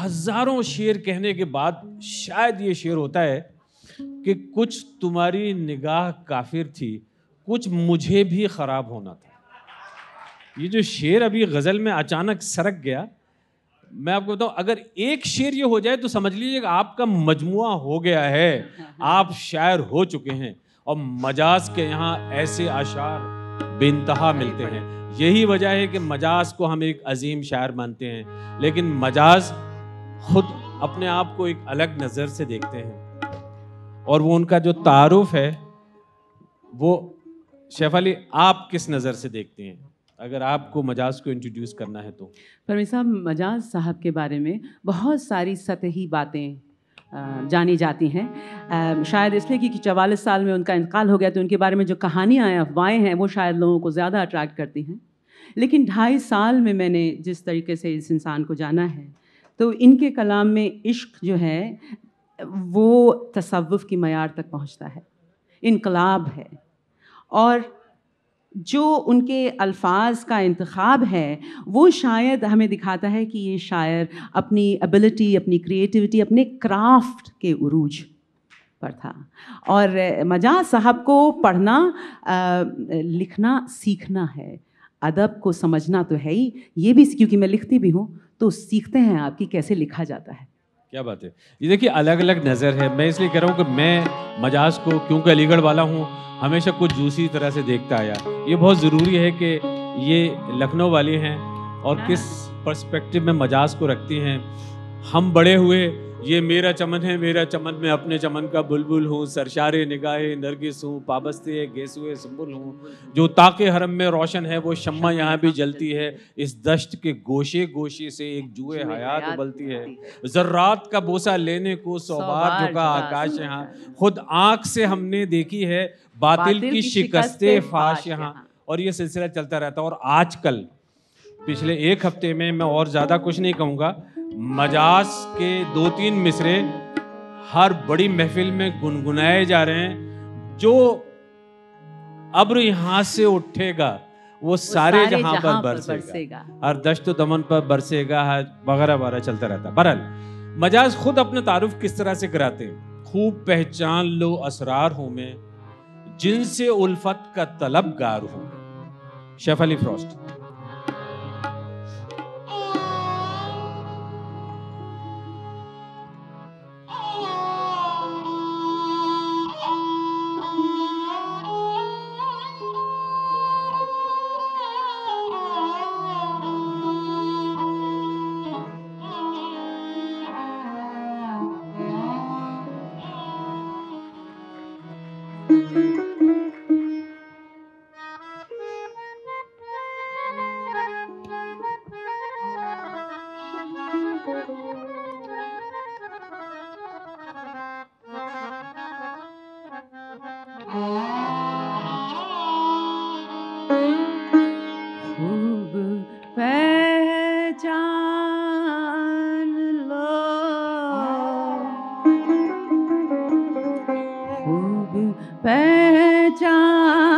ہزاروں شعر کہنے کے بعد شاید یہ شعر ہوتا ہے کہ کچھ تمہاری نگاہ کافر تھی، کچھ مجھے بھی خراب ہونا تھا۔ یہ جو شعر ابھی غزل میں اچانک سرک گیا، میں آپ کو بتاؤں، اگر ایک شعر یہ ہو جائے تو سمجھ لیجیے کہ آپ کا مجموعہ ہو گیا ہے۔ آپ شاعر ہو چکے ہیں اور مجاز کے یہاں ایسے اشعار بے انتہا ملتے ہیں۔ یہی وجہ ہے کہ مجاز کو ہم ایک عظیم شاعر مانتے ہیں، لیکن مجاز خود اپنے آپ کو ایک الگ نظر سے دیکھتے ہیں۔ اور وہ ان کا جو تعارف ہے، وہ شیف علی، آپ کس نظر سے دیکھتے ہیں؟ اگر آپ کو مجاز کو انٹروڈیوس کرنا ہے تو۔ پروین صاحب، مجاز صاحب کے بارے میں بہت ساری سطحی باتیں جانی جاتی ہیں۔ شاید اس لیے کہ چوالیس سال میں ان کا انتقال ہو گیا تو ان کے بارے میں جو کہانیاں ہیں، افواہیں ہیں، وہ شاید لوگوں کو زیادہ اٹریکٹ کرتی ہیں۔ لیکن ڈھائی سال میں میں نے جس طریقے سے اس انسان کو جانا ہے تو ان کے کلام میں عشق جو ہے، وہ تصوف کی معیار تک پہنچتا ہے، انقلاب ہے۔ اور جو ان کے الفاظ کا انتخاب ہے، وہ شاید ہمیں دکھاتا ہے کہ یہ شاعر اپنی ابلٹی اپنی کریٹیوٹی اپنے کرافٹ کے عروج پر تھا۔ اور مجاز صاحب کو پڑھنا لکھنا، سیکھنا ہے۔ ادب کو سمجھنا تو ہے ہی۔ یہ بھی کیونکہ میں لکھتی بھی ہوں تو سیکھتے ہیں آپ کی کیسے لکھا جاتا ہے۔ کیا بات ہے؟ یہ دیکھیے الگ الگ نظر ہے میں اس لیے کہہ رہا ہوں کہ میں مجاز کو کیونکہ علی گڑھ والا ہوں ہمیشہ کچھ جوسی طرح سے دیکھتا آیا۔ یہ بہت ضروری ہے کہ یہ لکھنؤ والے ہیں اور کس پرسپیکٹو میں مجاز کو رکھتی ہیں۔ ہم بڑے ہوئے یہ میرا چمن ہے میرا چمن میں اپنے چمن کا بلبل ہوں سرشار نگاہ نرگس ہوں پابستے گیسوئے سنبل ہوں۔ جو تاکہ حرم میں روشن ہے وہ شمع یہاں بھی جلتی ہے۔ اس دشت کے گوشے گوشے سے ایک جوئے حیات ابلتی ہے۔ ذرات کا بوسا لینے کو سوبار جھکا آکاش یہاں۔ خود آنکھ سے ہم نے دیکھی ہے باطل کی شکست فاش یہاں۔ اور یہ سلسلہ چلتا رہتا اور آج کل پچھلے ایک ہفتے میں میں اور زیادہ کچھ نہیں کہوں گا مجاز کے دو تین مصرے ہر بڑی محفل میں گنگنائے جا رہے ہیں۔ جو ابر یہاں سے اٹھے گا وہ سارے جہاں پر برسے گا۔ ہر دشت و دمن پر برسے گا وغیرہ وغیرہ چلتا رہتا۔ بہرحال مجاز خود اپنا تعارف کس طرح سے کراتے ہیں؟ خوب پہچان لو اسرار ہوں میں جن سے الفت کا طلب گار ہوں۔ شیف علی فروسٹ پہچان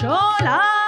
شولا